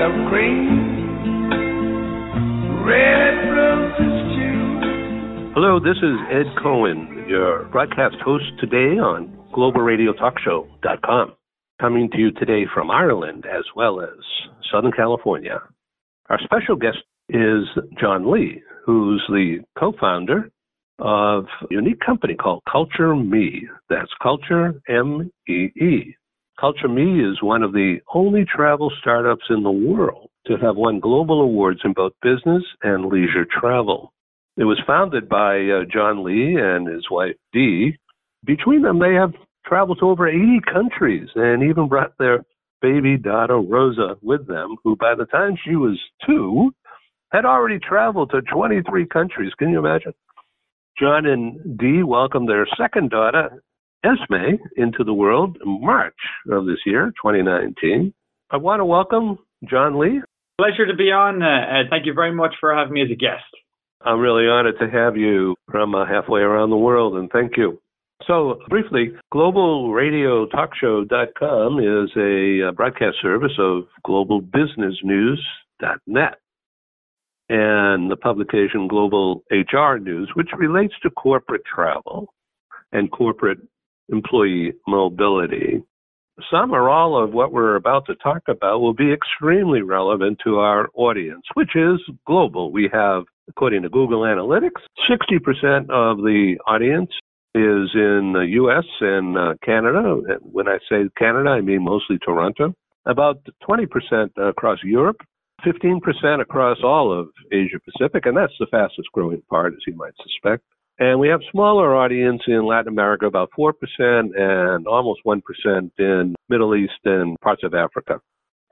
of cream, red roses too. Hello, this is Ed Cohen, your broadcast host today on globalradiotalkshow.com. Coming to you today from Ireland as well as Southern California. Our special guest is John Lee, who's the co-founder of a unique company called Culture Mee. That's Culture M E E. Culture Mee is one of the only travel startups in the world to have won global awards in both business and leisure travel. It was founded by uh, John Lee and his wife Dee. Between them, they have traveled to over 80 countries and even brought their baby daughter Rosa with them, who by the time she was two had already traveled to 23 countries. Can you imagine? John and Dee welcomed their second daughter, Esme, into the world in March of this year, 2019. I want to welcome John Lee. Pleasure to be on. Uh, thank you very much for having me as a guest. I'm really honored to have you from uh, halfway around the world, and thank you. So, briefly, globalradiotalkshow.com is a uh, broadcast service of globalbusinessnews.net and the publication Global HR News, which relates to corporate travel and corporate employee mobility. Some or all of what we're about to talk about will be extremely relevant to our audience, which is global. We have, according to Google Analytics, 60% of the audience is in the US and uh, Canada. When I say Canada, I mean mostly Toronto. About 20% across Europe, 15% across all of Asia Pacific, and that's the fastest growing part, as you might suspect. And we have smaller audience in Latin America, about 4%, and almost 1% in Middle East and parts of Africa.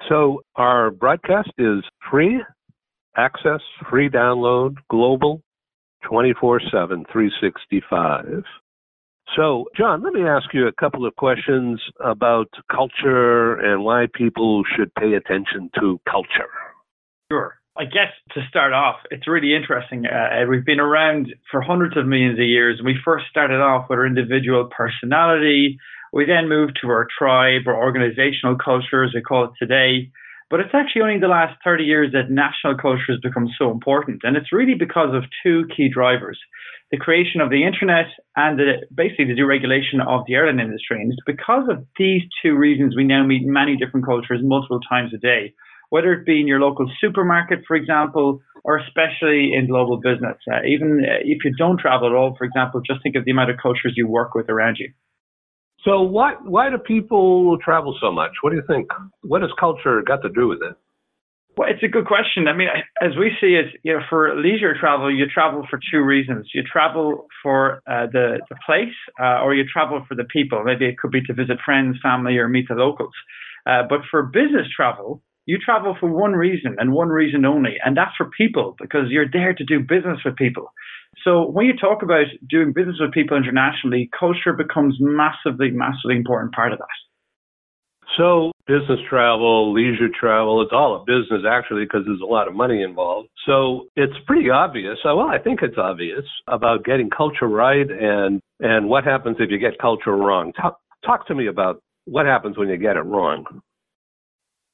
So our broadcast is free access, free download, global, 24 7, 365. So, John, let me ask you a couple of questions about culture and why people should pay attention to culture. Sure. I guess to start off, it's really interesting. Uh, we've been around for hundreds of millions of years. We first started off with our individual personality. We then moved to our tribe or organizational culture, as we call it today. But it's actually only the last 30 years that national culture has become so important. And it's really because of two key drivers the creation of the internet and the, basically the deregulation of the airline industry. And it's because of these two reasons we now meet many different cultures multiple times a day whether it be in your local supermarket, for example, or especially in global business. Uh, even uh, if you don't travel at all, for example, just think of the amount of cultures you work with around you. So why why do people travel so much? What do you think? What has culture got to do with it? Well, it's a good question. I mean, as we see it, you know, for leisure travel, you travel for two reasons. You travel for uh, the the place, uh, or you travel for the people. Maybe it could be to visit friends, family, or meet the locals. Uh, but for business travel, you travel for one reason and one reason only, and that's for people because you're there to do business with people. So when you talk about doing business with people internationally, culture becomes massively, massively important part of that. So business travel, leisure travel, it's all a business actually because there's a lot of money involved. So it's pretty obvious. Uh, well, I think it's obvious about getting culture right and and what happens if you get culture wrong. Talk talk to me about what happens when you get it wrong.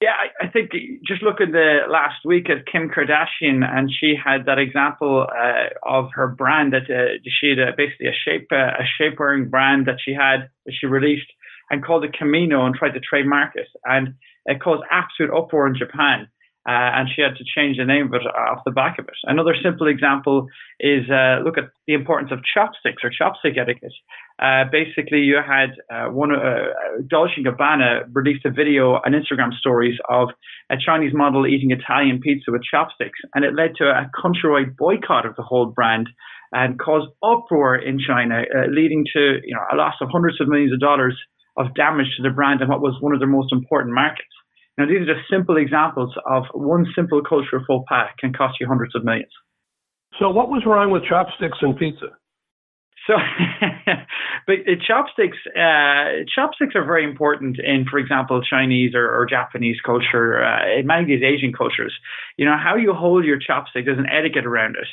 Yeah, I, I think just look at the last week at Kim Kardashian, and she had that example uh, of her brand that uh, she had uh, basically a shape uh, a shape wearing brand that she had that she released and called it Kimono and tried to trademark it, and it caused absolute uproar in Japan. Uh, and she had to change the name of it off the back of it. Another simple example is uh, look at the importance of chopsticks or chopstick etiquette. Uh, basically, you had uh, one uh, Dolce & Gabbana released a video on Instagram stories of a Chinese model eating Italian pizza with chopsticks, and it led to a countrywide boycott of the whole brand and caused uproar in China, uh, leading to you know a loss of hundreds of millions of dollars of damage to the brand and what was one of their most important markets. Now, these are just simple examples of one simple cultural faux pas can cost you hundreds of millions. So, what was wrong with chopsticks and pizza? So, but chopsticks, uh, chopsticks are very important in, for example, Chinese or, or Japanese culture, uh, in many of these Asian cultures. You know, how you hold your chopstick, there's an etiquette around it.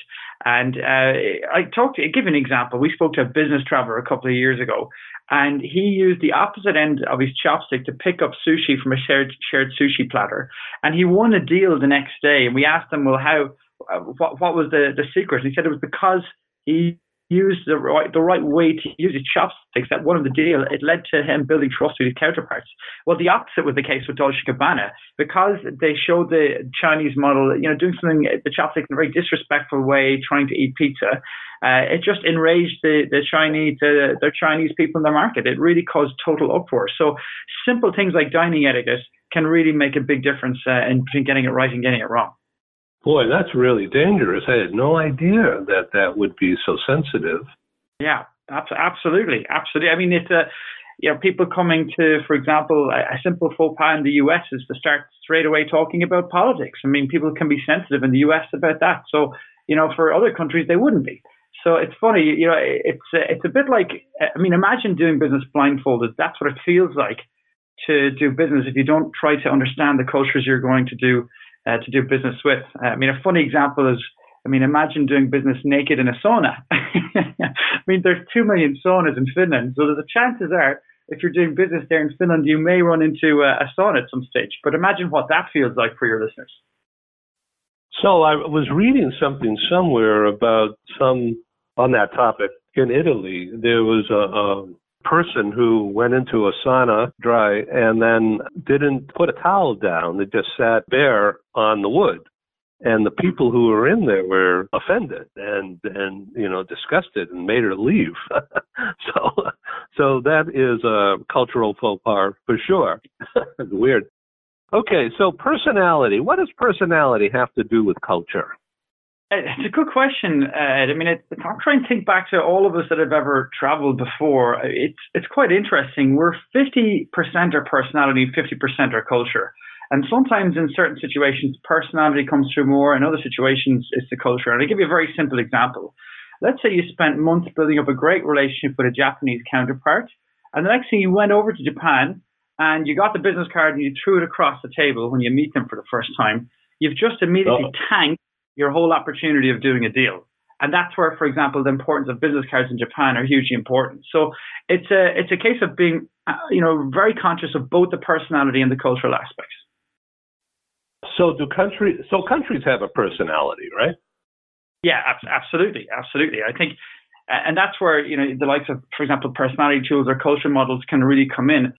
And uh, I talked to, give an example. We spoke to a business traveler a couple of years ago, and he used the opposite end of his chopstick to pick up sushi from a shared shared sushi platter. And he won a deal the next day. And we asked him, well, how, uh, what, what was the, the secret? And he said it was because he used the right the right way to use his chopsticks that one of the deal it led to him building trust with his counterparts. Well, the opposite was the case with Dolce Gabbana because they showed the Chinese model, you know, doing something the chopsticks in a very disrespectful way, trying to eat pizza. Uh, it just enraged the the Chinese the, the Chinese people in the market. It really caused total uproar. So simple things like dining etiquette can really make a big difference uh, in between getting it right and getting it wrong. Boy, that's really dangerous. I had no idea that that would be so sensitive. Yeah, absolutely, absolutely. I mean, it's a you know people coming to, for example, a, simple faux pas in the U.S. is to start straight away talking about politics. I mean, people can be sensitive in the U.S. about that. So you know, for other countries they wouldn't be. So it's funny, you know, it's uh, it's a bit like uh, I mean, imagine doing business blindfolded. That's what it feels like to do business if you don't try to understand the cultures you're going to do uh, to do business with. Uh, I mean, a funny example is, I mean, imagine doing business naked in a sauna. I mean, there's two million saunas in Finland, so the chances are, if you're doing business there in Finland, you may run into a, a sauna at some stage. But imagine what that feels like for your listeners. So I was reading something somewhere about some on that topic in Italy. There was a, a person who went into a sauna dry and then didn't put a towel down. They just sat bare on the wood. And the people who were in there were offended and and you know disgusted and made her leave. so so that is a cultural faux pas for sure. Weird. Okay, so personality. What does personality have to do with culture? It's a good question, uh, Ed. I mean, it, I'm trying to think back to all of us that have ever traveled before. Uh, it's it's quite interesting. We're 50% our personality, 50% our culture. And sometimes in certain situations, personality comes through more. In other situations, it's the culture. And I'll give you a very simple example. Let's say you spent months building up a great relationship with a Japanese counterpart. And the next thing you went over to Japan and you got the business card and you threw it across the table when you meet them for the first time. You've just immediately oh. tanked your whole opportunity of doing a deal. And that's where, for example, the importance of business cards in Japan are hugely important. So it's a it's a case of being, uh, you know, very conscious of both the personality and the cultural aspects. So do countries? So countries have a personality, right? Yeah, absolutely, absolutely. I think, and that's where you know the likes of, for example, personality tools or culture models can really come in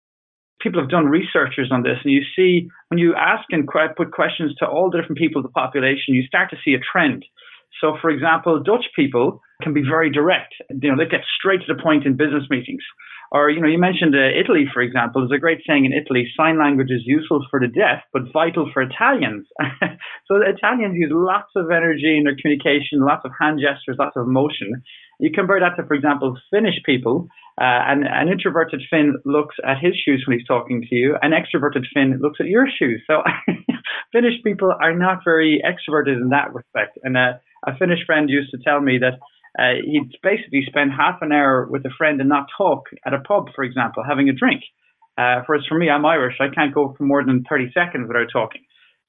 people have done researchers on this, and you see when you ask and put questions to all the different people of the population, you start to see a trend. So, for example, Dutch people can be very direct. You know, they get straight to the point in business meetings. Or, you know, you mentioned uh, Italy, for example. There's a great saying in Italy: "Sign language is useful for the deaf, but vital for Italians." so, Italians use lots of energy in their communication, lots of hand gestures, lots of motion. You compare that to, for example, Finnish people. Uh, and an introverted Finn looks at his shoes when he's talking to you. An extroverted Finn looks at your shoes. So Finnish people are not very extroverted in that respect. And uh, a Finnish friend used to tell me that uh, he'd basically spend half an hour with a friend and not talk at a pub, for example, having a drink. Uh, whereas for me, I'm Irish. I can't go for more than 30 seconds without talking.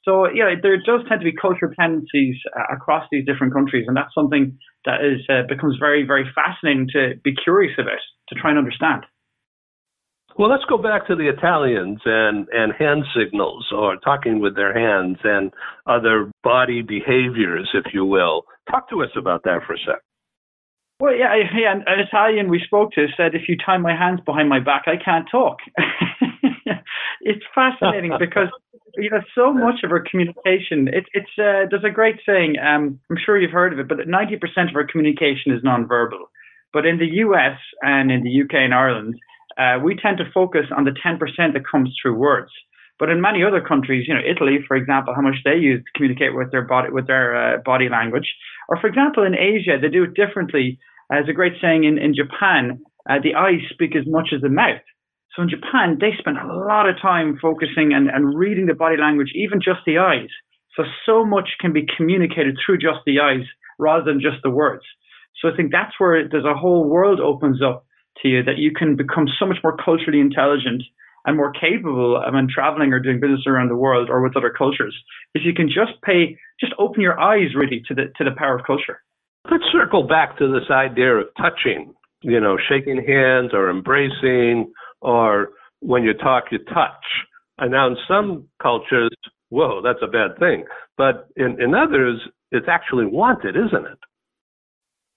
So yeah, there does tend to be cultural tendencies uh, across these different countries, and that's something that is uh, becomes very very fascinating to be curious about to try and understand. Well, let's go back to the Italians and and hand signals or talking with their hands and other body behaviors, if you will. Talk to us about that for a sec. Well, yeah, yeah. An Italian we spoke to said, "If you tie my hands behind my back, I can't talk." it's fascinating because you know so much of our communication. It, it's uh, there's a great saying. Um, I'm sure you've heard of it, but 90% of our communication is nonverbal. But in the US and in the UK and Ireland, uh, we tend to focus on the 10% that comes through words. But in many other countries, you know, Italy, for example, how much they use to communicate with their body with their uh, body language, or for example, in Asia, they do it differently. As a great saying in in Japan, uh, the eyes speak as much as the mouth. So in Japan, they spend a lot of time focusing and, and reading the body language, even just the eyes. So so much can be communicated through just the eyes rather than just the words. So I think that's where there's a whole world opens up to you that you can become so much more culturally intelligent and more capable when traveling or doing business around the world or with other cultures. If you can just pay, just open your eyes really to the to the power of culture. Let's circle back to this idea of touching, you know, shaking hands or embracing, or when you talk, you touch. And now in some cultures, whoa, that's a bad thing. But in, in others, it's actually wanted, isn't it?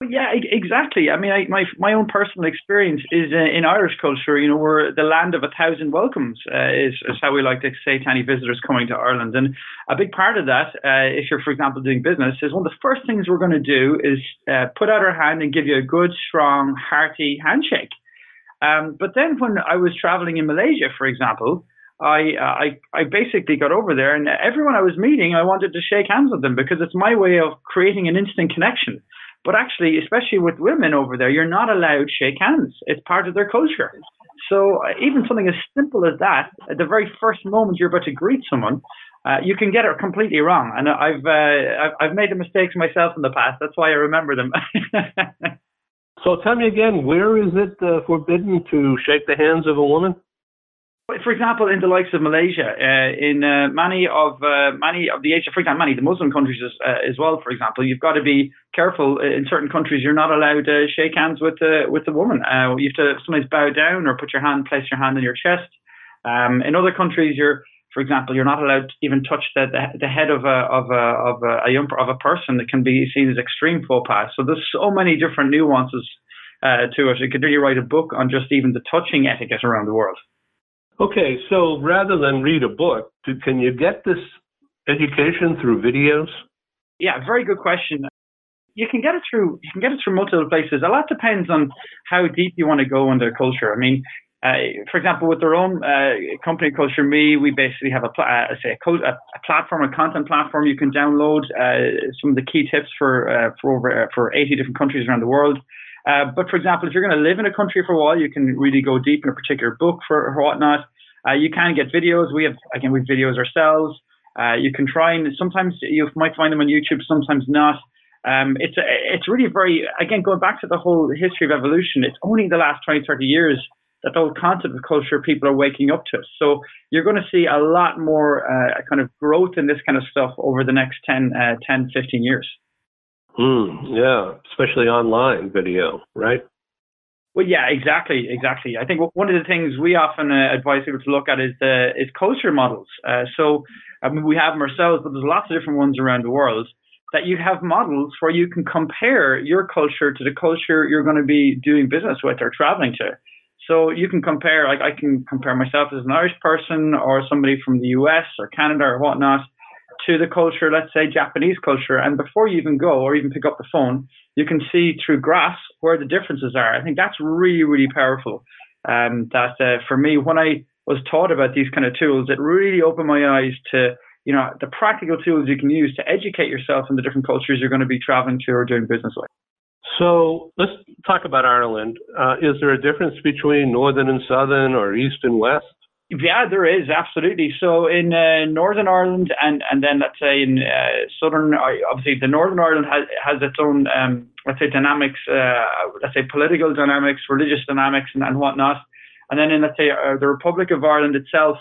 Yeah, exactly. I mean, I, my my own personal experience is uh, in Irish culture. You know, we're the land of a thousand welcomes. Uh, is, is how we like to say to any visitors coming to Ireland. And a big part of that, uh, if you're, for example, doing business, is one of the first things we're going to do is uh, put out our hand and give you a good, strong, hearty handshake. Um, but then when I was traveling in Malaysia, for example, I, uh, I I basically got over there, and everyone I was meeting, I wanted to shake hands with them because it's my way of creating an instant connection. But actually, especially with women over there, you're not allowed to shake hands. It's part of their culture. So uh, even something as simple as that, at the very first moment you're about to greet someone, uh, you can get it completely wrong. And I've, uh, I've made the mistakes myself in the past. That's why I remember them. so tell me again, where is it uh, forbidden to shake the hands of a woman? For example, in the likes of Malaysia, uh, in uh, many of uh, many of the Asia, for example, many of the Muslim countries as, uh, as well. For example, you've got to be careful. In certain countries, you're not allowed to shake hands with the with the woman. Uh, you have to sometimes bow down or put your hand, place your hand on your chest. Um, in other countries, you're for example, you're not allowed to even touch the, the, the head of a of a of a, of a person that can be seen as extreme faux pas. So there's so many different nuances uh, to it. You could really write a book on just even the touching etiquette around the world. Okay, so rather than read a book, can you get this education through videos? Yeah, very good question. You can get it through. You can get it through multiple places. A lot depends on how deep you want to go into culture. I mean, uh, for example, with their own uh, company culture, me, we basically have a pl- uh, say a, a, platform, a content platform. You can download uh, some of the key tips for uh, for over uh, for 80 different countries around the world. Uh, but for example, if you're going to live in a country for a while, you can really go deep in a particular book for or whatnot. Uh, you can get videos. We have again we have videos ourselves. Uh, you can try and sometimes you might find them on YouTube, sometimes not. Um, it's it's really very again going back to the whole history of evolution. It's only the last 20, 30 years that the whole concept of culture people are waking up to. So you're going to see a lot more uh, kind of growth in this kind of stuff over the next 10, uh, 10 15 years. Mm, yeah, especially online video, right? Well, yeah, exactly, exactly. I think one of the things we often uh, advise people to look at is the is culture models. Uh, so, I mean, we have them ourselves, but there's lots of different ones around the world that you have models where you can compare your culture to the culture you're going to be doing business with or traveling to. So you can compare, like I can compare myself as an Irish person or somebody from the US or Canada or whatnot to the culture, let's say Japanese culture, and before you even go or even pick up the phone, you can see through graphs where the differences are. I think that's really, really powerful. Um, that uh, for me, when I was taught about these kind of tools, it really opened my eyes to you know the practical tools you can use to educate yourself in the different cultures you're going to be traveling to or doing business with. So let's talk about Ireland. Uh, is there a difference between northern and southern, or east and west? Yeah, there is absolutely. So in uh, Northern Ireland and and then let's say in uh, Southern, obviously the Northern Ireland has has its own um, let's say dynamics, uh, let's say political dynamics, religious dynamics, and, and whatnot. And then in let's say uh, the Republic of Ireland itself,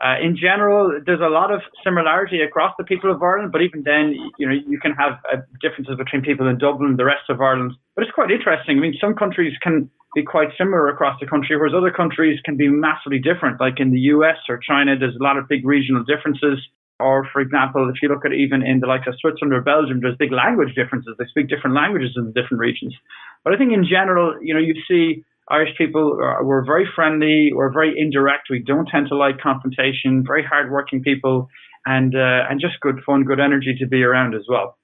uh, in general, there's a lot of similarity across the people of Ireland, but even then, you know, you can have uh, differences between people in Dublin and the rest of Ireland. But it's quite interesting. I mean, some countries can be quite similar across the country, whereas other countries can be massively different. Like in the US or China, there's a lot of big regional differences. Or, for example, if you look at even in the likes of Switzerland or Belgium, there's big language differences. They speak different languages in the different regions. But I think in general, you know, you see Irish people we're very friendly, we're very indirect. We don't tend to like confrontation. Very hardworking people, and uh, and just good fun, good energy to be around as well.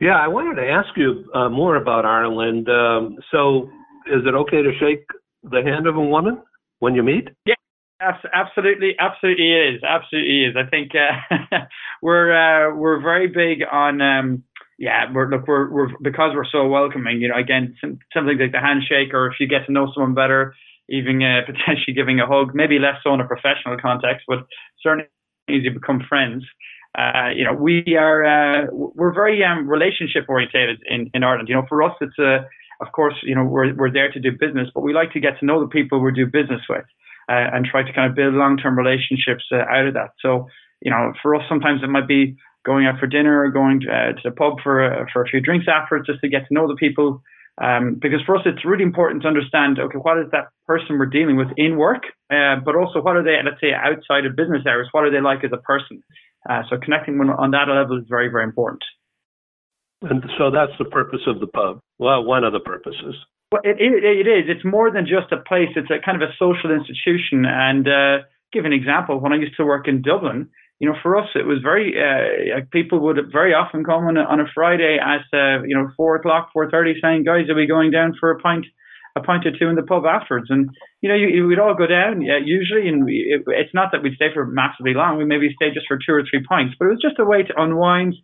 Yeah, I wanted to ask you uh, more about Ireland. Um, so, is it okay to shake the hand of a woman when you meet? Yeah. Absolutely, absolutely is. Absolutely is. I think uh, we're uh, we're very big on um, yeah, we're look we're we're because we're so welcoming. You know, again, something like the handshake, or if you get to know someone better, even uh, potentially giving a hug, maybe less so in a professional context, but certainly as you become friends. Uh, you know, we are uh, we're very um, relationship orientated in, in Ireland. You know, for us, it's a of course, you know, we're we're there to do business, but we like to get to know the people we do business with, uh, and try to kind of build long term relationships uh, out of that. So, you know, for us, sometimes it might be going out for dinner or going to, uh, to the pub for, uh, for a few drinks afterwards just to get to know the people. Um, because for us, it's really important to understand, okay, what is that person we're dealing with in work, uh, but also what are they, let's say, outside of business hours? What are they like as a person? Uh, so connecting on that level is very, very important. And so that's the purpose of the pub. Well, one of the purposes. Well, it, it, it is. It's more than just a place. It's a kind of a social institution. And uh, give an example. When I used to work in Dublin, you know, for us, it was very. Uh, people would very often come on a, on a Friday at uh, you know four o'clock, four thirty, saying, "Guys, are we going down for a pint?" a pint or two in the pub afterwards. And, you know, you, we'd all go down usually, and we, it, it's not that we'd stay for massively long. We maybe stay just for two or three pints, but it was just a way to unwind,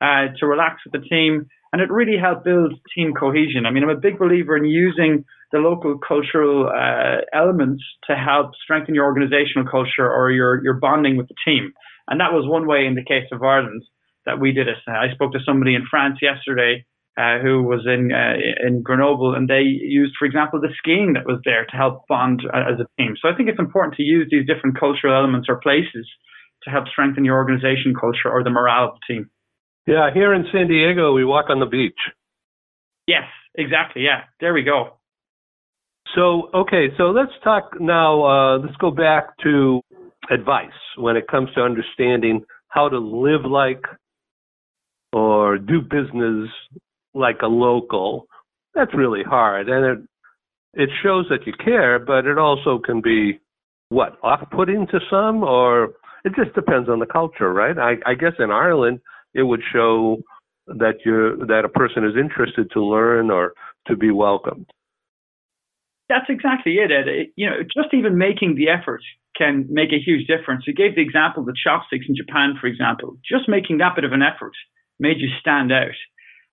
uh, to relax with the team, and it really helped build team cohesion. I mean, I'm a big believer in using the local cultural uh, elements to help strengthen your organizational culture or your, your bonding with the team. And that was one way in the case of Ireland that we did it. I spoke to somebody in France yesterday uh, who was in uh, in Grenoble, and they used, for example, the skiing that was there to help bond uh, as a team. So I think it's important to use these different cultural elements or places to help strengthen your organization culture or the morale of the team. Yeah, here in San Diego, we walk on the beach. Yes, exactly. Yeah, there we go. So okay, so let's talk now. Uh, let's go back to advice when it comes to understanding how to live like or do business like a local. That's really hard, and it it shows that you care, but it also can be what off-putting to some, or it just depends on the culture, right? I, I guess in Ireland it would show that you that a person is interested to learn or to be welcomed. That's exactly it, Ed. It, you know, just even making the effort can make a huge difference. You gave the example of the chopsticks in Japan, for example. Just making that bit of an effort made you stand out.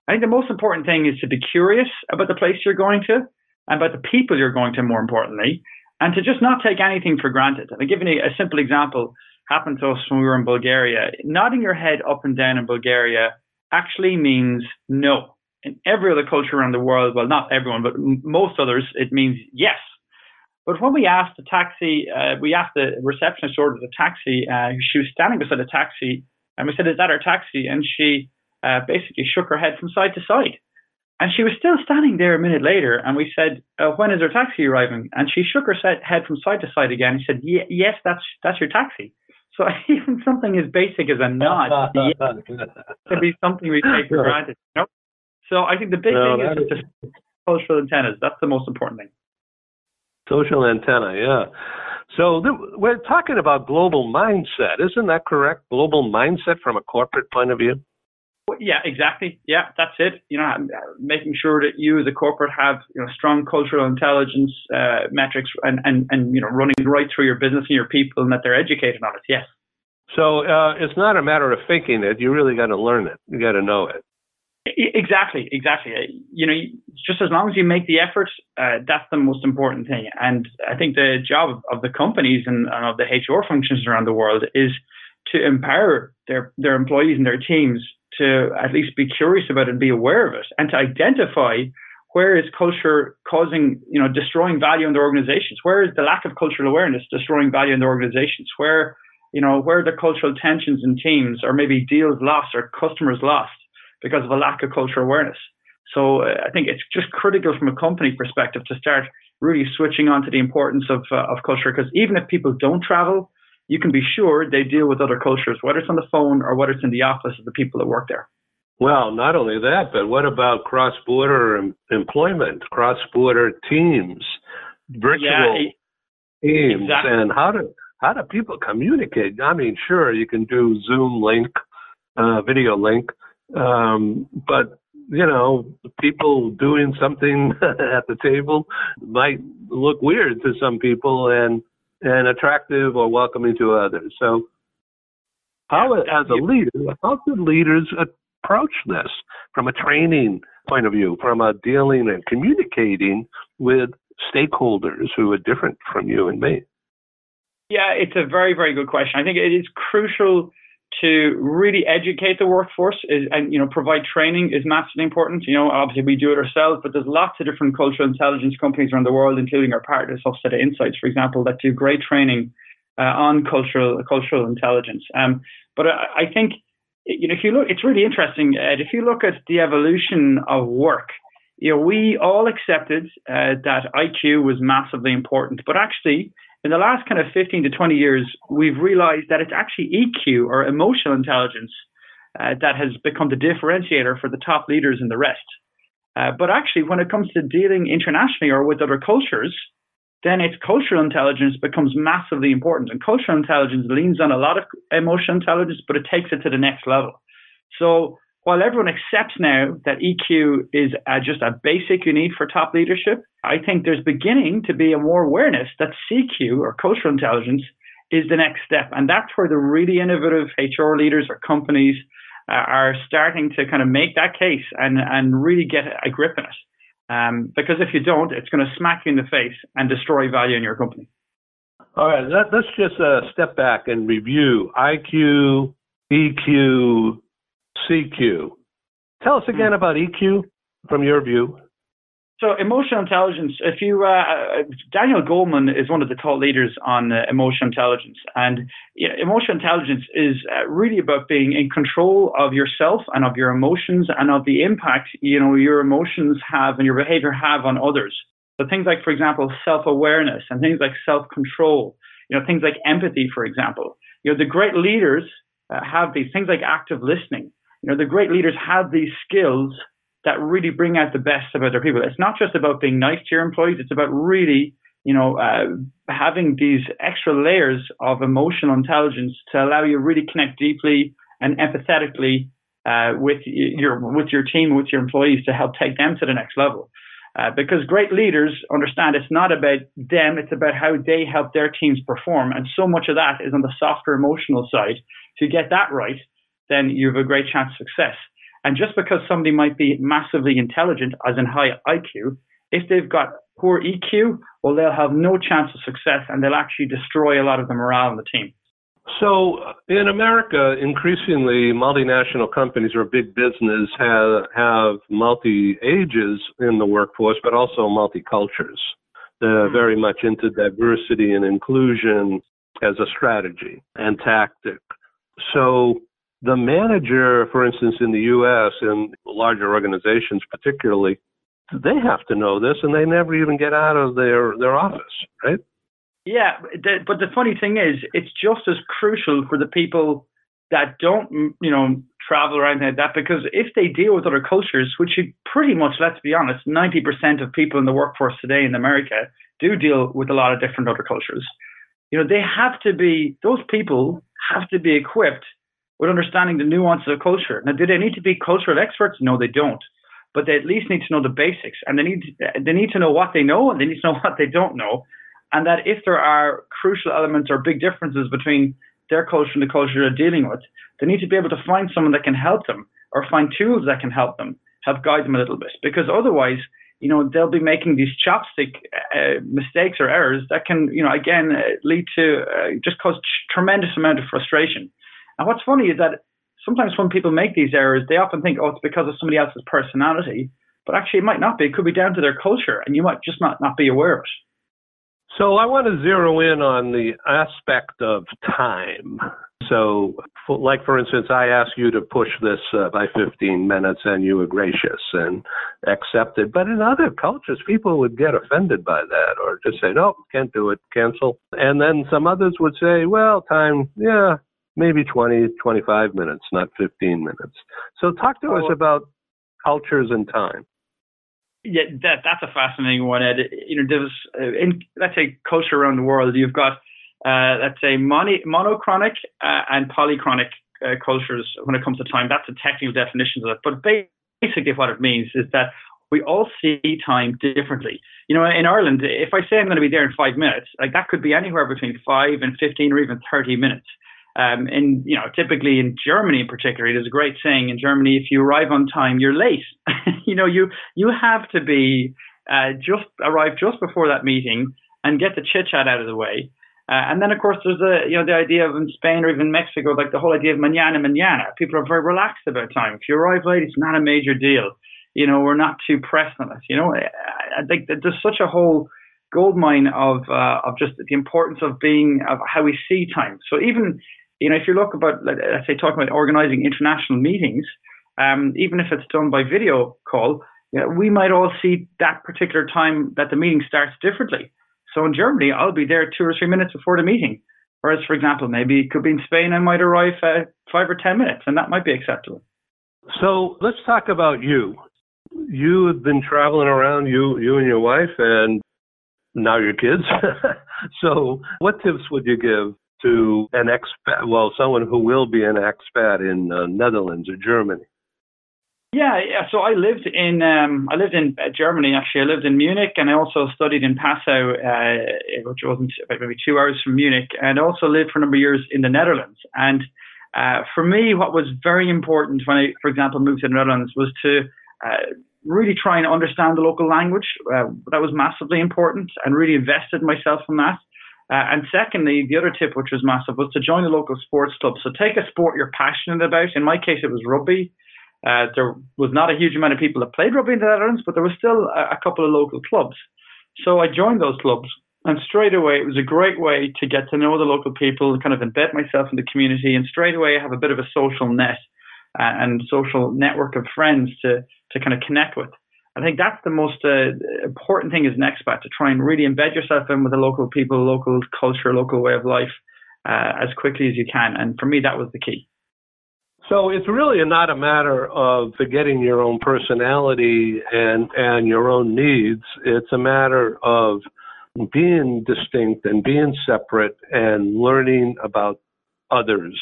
I think the most important thing is to be curious about the place you're going to and about the people you're going to, more importantly, and to just not take anything for granted. I'll give you a simple example happened to us when we were in Bulgaria. Nodding your head up and down in Bulgaria actually means no. In every other culture around the world, well, not everyone, but most others, it means yes. But when we asked the taxi, uh, we asked the receptionist ordered a taxi. Uh, she was standing beside a taxi, and we said, "Is that our taxi?" And she uh, basically shook her head from side to side. And she was still standing there a minute later, and we said, uh, "When is our taxi arriving?" And she shook her head from side to side again. and said, "Yes, that's that's your taxi." So even something as basic as a nod can be something we take for granted. You know? So I think the big no, thing is, is just cultural antennas. That's the most important thing. Social antenna, yeah. So th- we're talking about global mindset, isn't that correct? Global mindset from a corporate point of view. Yeah, exactly. Yeah, that's it. You know, making sure that you as a corporate have you know strong cultural intelligence uh, metrics and, and and you know running right through your business and your people, and that they're educated on it. Yes. So uh, it's not a matter of thinking it. You really got to learn it. You got to know it. Exactly, exactly. You know, just as long as you make the effort, uh, that's the most important thing. And I think the job of the companies and, and of the HR functions around the world is to empower their their employees and their teams to at least be curious about it and be aware of it and to identify where is culture causing, you know, destroying value in their organizations? Where is the lack of cultural awareness destroying value in their organizations? Where, you know, where the cultural tensions in teams or maybe deals lost or customers lost because of a lack of cultural awareness. So uh, I think it's just critical from a company perspective to start really switching on to the importance of, uh, of culture because even if people don't travel, you can be sure they deal with other cultures, whether it's on the phone or whether it's in the office of the people that work there. Well, not only that, but what about cross-border em- employment, cross-border teams, virtual yeah, teams, exactly. and how do how do people communicate? I mean, sure, you can do Zoom link, uh, video link, um, but you know, people doing something at the table might look weird to some people, and and attractive or welcoming to others. So, how, as a leader, how should leaders approach this from a training point of view, from a dealing and communicating with stakeholders who are different from you and me? Yeah, it's a very, very good question. I think it is crucial to really educate the workforce is, and you know provide training is massively important. You know, obviously we do it ourselves, but there's lots of different cultural intelligence companies around the world, including our partners, Hofstede Insights, for example, that do great training uh, on cultural cultural intelligence. Um, but I, I think you know, if you look, it's really interesting, Ed. If you look at the evolution of work, you know, we all accepted uh, that IQ was massively important, but actually, in the last kind of 15 to 20 years, we've realized that it's actually EQ or emotional intelligence uh, that has become the differentiator for the top leaders and the rest. Uh, but actually, when it comes to dealing internationally or with other cultures, then its cultural intelligence becomes massively important. And cultural intelligence leans on a lot of emotional intelligence, but it takes it to the next level. So while everyone accepts now that EQ is just a basic you need for top leadership, I think there's beginning to be a more awareness that CQ or cultural intelligence is the next step. And that's where the really innovative HR leaders or companies uh, are starting to kind of make that case and, and really get a grip on it. Um, because if you don't, it's going to smack you in the face and destroy value in your company. All right, let, us just uh, step back and review IQ, EQ, CQ. Tell us again hmm. about EQ from your view. So emotional intelligence. If you uh, Daniel Goleman is one of the thought leaders on uh, emotional intelligence, and you know, emotional intelligence is uh, really about being in control of yourself and of your emotions and of the impact you know your emotions have and your behavior have on others. So things like, for example, self-awareness and things like self-control. You know, things like empathy, for example. You know, the great leaders uh, have these things like active listening. You know, the great leaders have these skills that really bring out the best about their people. It's not just about being nice to your employees. It's about really, you know, uh, having these extra layers of emotional intelligence to allow you to really connect deeply and empathetically uh, with your with your team, with your employees, to help take them to the next level. Uh, because great leaders understand it's not about them; it's about how they help their teams perform, and so much of that is on the softer emotional side. You get that right, then you have a great chance of success. And just because somebody might be massively intelligent, as in high IQ, if they've got poor EQ, well, they'll have no chance of success and they'll actually destroy a lot of the morale in the team. So in America, increasingly multinational companies or big business have, have multi ages in the workforce, but also multi cultures. They're mm-hmm. very much into diversity and inclusion as a strategy and tactic. So the manager, for instance, in the U.S. in larger organizations, particularly, they have to know this, and they never even get out of their their office, right? Yeah, but the funny thing is, it's just as crucial for the people that don't, mm, you know, travel around like that because if they deal with other cultures, which you pretty much, let's be honest, 90% of people in the workforce today in America do deal with a lot of different other cultures. You know, they have to be, those people have to be equipped with understanding the nuances of culture. Now, do they need to be cultural experts? No, they don't. But they at least need to know the basics, and they need they need to know what they know, and they need to know what they don't know, and that if there are crucial elements or big differences between their culture and the culture they're dealing with, they need to be able to find someone that can help them, or find tools that can help them, help guide them a little bit. Because otherwise, you know, they'll be making these chopstick uh, mistakes or errors that can, you know, again uh, lead to uh, just cause tremendous amount of frustration. And what's funny is that sometimes when people make these errors, they often think, oh, it's because of somebody else's personality. But actually, it might not be. It could be down to their culture, and you might just not, not be aware of it. So I want to zero in on the aspect of time. So, like for instance, I ask you to push this uh, by 15 minutes, and you were gracious and accepted. But in other cultures, people would get offended by that, or just say, "No, can't do it, cancel." And then some others would say, "Well, time, yeah, maybe 20, 25 minutes, not 15 minutes. So talk to us about cultures and time. Yeah, that that's a fascinating one, Ed. You know, there's uh, in let's say culture around the world, you've got uh, let's say mono, monochronic uh, and polychronic uh, cultures when it comes to time. That's a technical definition of it, but basically what it means is that we all see time differently. You know, in Ireland, if I say I'm going to be there in five minutes, like that could be anywhere between five and fifteen or even thirty minutes. Um, and you know, typically in Germany in particular, there's a great saying in Germany: if you arrive on time, you're late. you know, you you have to be uh, just arrive just before that meeting and get the chit chat out of the way. Uh, and then, of course, there's the you know the idea of in Spain or even Mexico, like the whole idea of mañana mañana. People are very relaxed about time. If you arrive late, it's not a major deal. You know, we're not too pressed on it. You know, I, I think there's such a whole goldmine of uh, of just the importance of being of how we see time. So even you know, if you look about, let's say, talking about organizing international meetings, um, even if it's done by video call, you know, we might all see that particular time that the meeting starts differently. So in Germany, I'll be there two or three minutes before the meeting. Whereas, for example, maybe it could be in Spain, I might arrive uh, five or ten minutes, and that might be acceptable. So let's talk about you. You have been traveling around, you you and your wife, and now your kids. so, what tips would you give to an expat? Well, someone who will be an expat in uh, Netherlands or Germany. Yeah, yeah. So I lived in um, I lived in uh, Germany actually. I lived in Munich, and I also studied in Passau, uh, which wasn't maybe two hours from Munich, and also lived for a number of years in the Netherlands. And uh, for me, what was very important when I, for example, moved to the Netherlands was to uh, really try and understand the local language. Uh, that was massively important, and really invested myself in that. Uh, and secondly, the other tip, which was massive, was to join a local sports club. So take a sport you're passionate about. In my case, it was rugby. Uh, there was not a huge amount of people that played rugby in the Netherlands, but there was still a, a couple of local clubs. So I joined those clubs, and straight away it was a great way to get to know the local people, kind of embed myself in the community, and straight away have a bit of a social net uh, and social network of friends to to kind of connect with. I think that's the most uh, important thing as an expat to try and really embed yourself in with the local people, local culture, local way of life uh, as quickly as you can. And for me, that was the key. So it's really not a matter of forgetting your own personality and and your own needs. It's a matter of being distinct and being separate and learning about others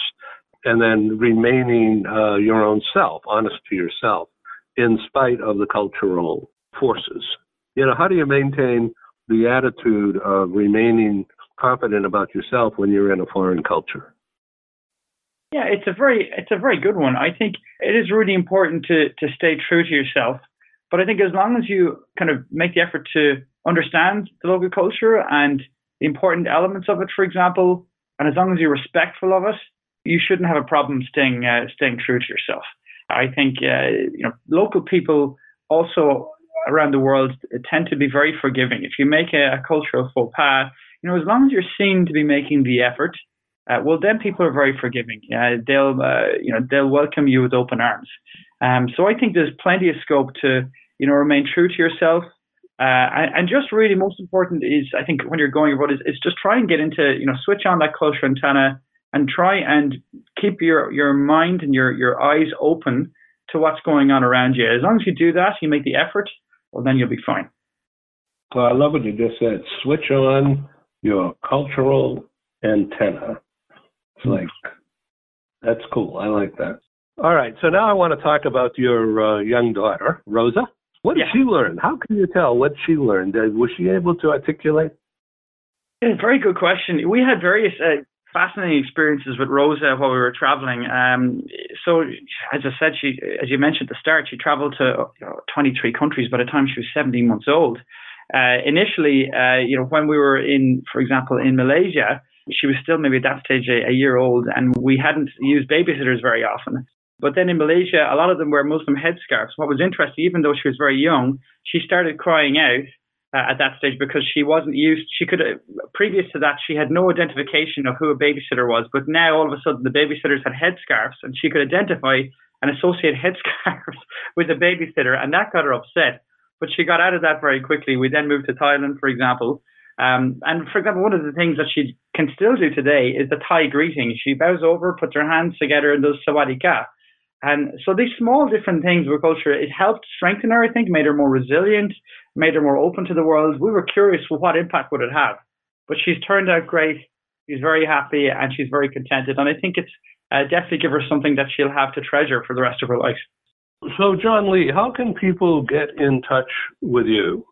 and then remaining uh, your own self, honest to yourself, in spite of the cultural forces. You know, how do you maintain the attitude of remaining confident about yourself when you're in a foreign culture? Yeah, it's a very it's a very good one. I think it is really important to to stay true to yourself. But I think as long as you kind of make the effort to understand the local culture and the important elements of it, for example, and as long as you're respectful of it, you shouldn't have a problem staying uh, staying true to yourself. I think uh, you know local people also around the world tend to be very forgiving. If you make a, a cultural faux pas, you know as long as you're seen to be making the effort uh, well, then people are very forgiving. Uh, they'll, uh, you know, they'll welcome you with open arms. Um, so I think there's plenty of scope to, you know, remain true to yourself. Uh, and, and, just really most important is, I think, when you're going abroad, is, just try and get into, you know, switch on that culture antenna and try and keep your, your mind and your, your eyes open to what's going on around you. As long as you do that, you make the effort, well, then you'll be fine. Well, I love what you just said. Switch on your cultural antenna. It's like that's cool. I like that. All right, so now I want to talk about your uh, young daughter, Rosa. What did yeah. she learn? How can you tell what she learned? Uh, was she able to articulate? Yeah, very good question. We had various uh, fascinating experiences with Rosa while we were traveling. Um, so, as I said, she, as you mentioned at the start, she traveled to you know, 23 countries by the time she was 17 months old. Uh, initially, uh, you know, when we were in, for example, in Malaysia, she was still maybe at that stage a, a year old, and we hadn't used babysitters very often. But then in Malaysia, a lot of them wear Muslim headscarves. What was interesting, even though she was very young, she started crying out uh, at that stage because she wasn't used. She could, uh, previous to that, she had no identification of who a babysitter was. But now all of a sudden, the babysitters had headscarves, and she could identify and associate headscarves with a babysitter, and that got her upset. But she got out of that very quickly. We then moved to Thailand, for example, um, and for example, one of the things that she can still do today is the Thai greeting. She bows over, puts her hands together, and does sawadee ka. And so these small different things with culture, it helped strengthen her, I think, made her more resilient, made her more open to the world. We were curious well, what impact would it have. But she's turned out great. She's very happy and she's very contented. And I think it's uh, definitely give her something that she'll have to treasure for the rest of her life. So, John Lee, how can people get in touch with you?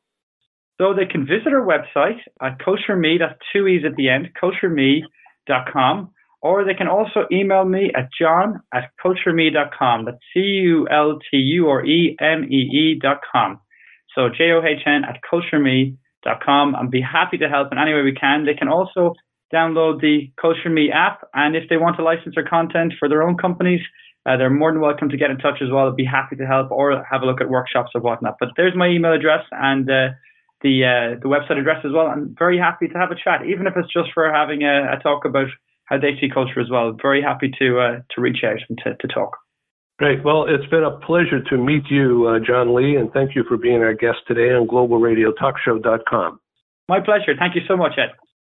So they can visit our website at culturemee, that's two E's at the end, culturemee.com, or they can also email me at john at culturemee.com. That's C-U-L-T-U or E-M-E-E dot com. So J-O-H-N at culturemee.com. I'd be happy to help in any way we can. They can also download the Culture Mee app, and if they want to license their content for their own companies, uh, they're more than welcome to get in touch as well. I'd be happy to help or have a look at workshops or whatnot. But there's my email address, and uh, the uh, the website address as well. I'm very happy to have a chat, even if it's just for having a, a talk about how they see culture as well. Very happy to uh, to reach out and to, to talk. Great. Well, it's been a pleasure to meet you, uh, John Lee, and thank you for being our guest today on globalradiotalkshow.com. My pleasure. Thank you so much, Ed.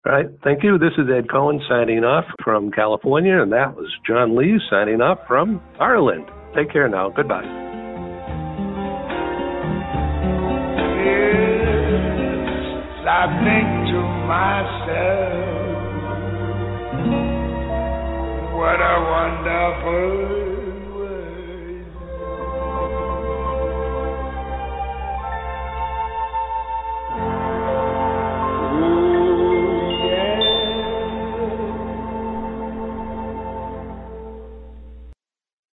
All right. Thank you. This is Ed Cohen signing off from California, and that was John Lee signing off from Ireland. Take care now. Goodbye. Yes, I think to myself, what a wonderful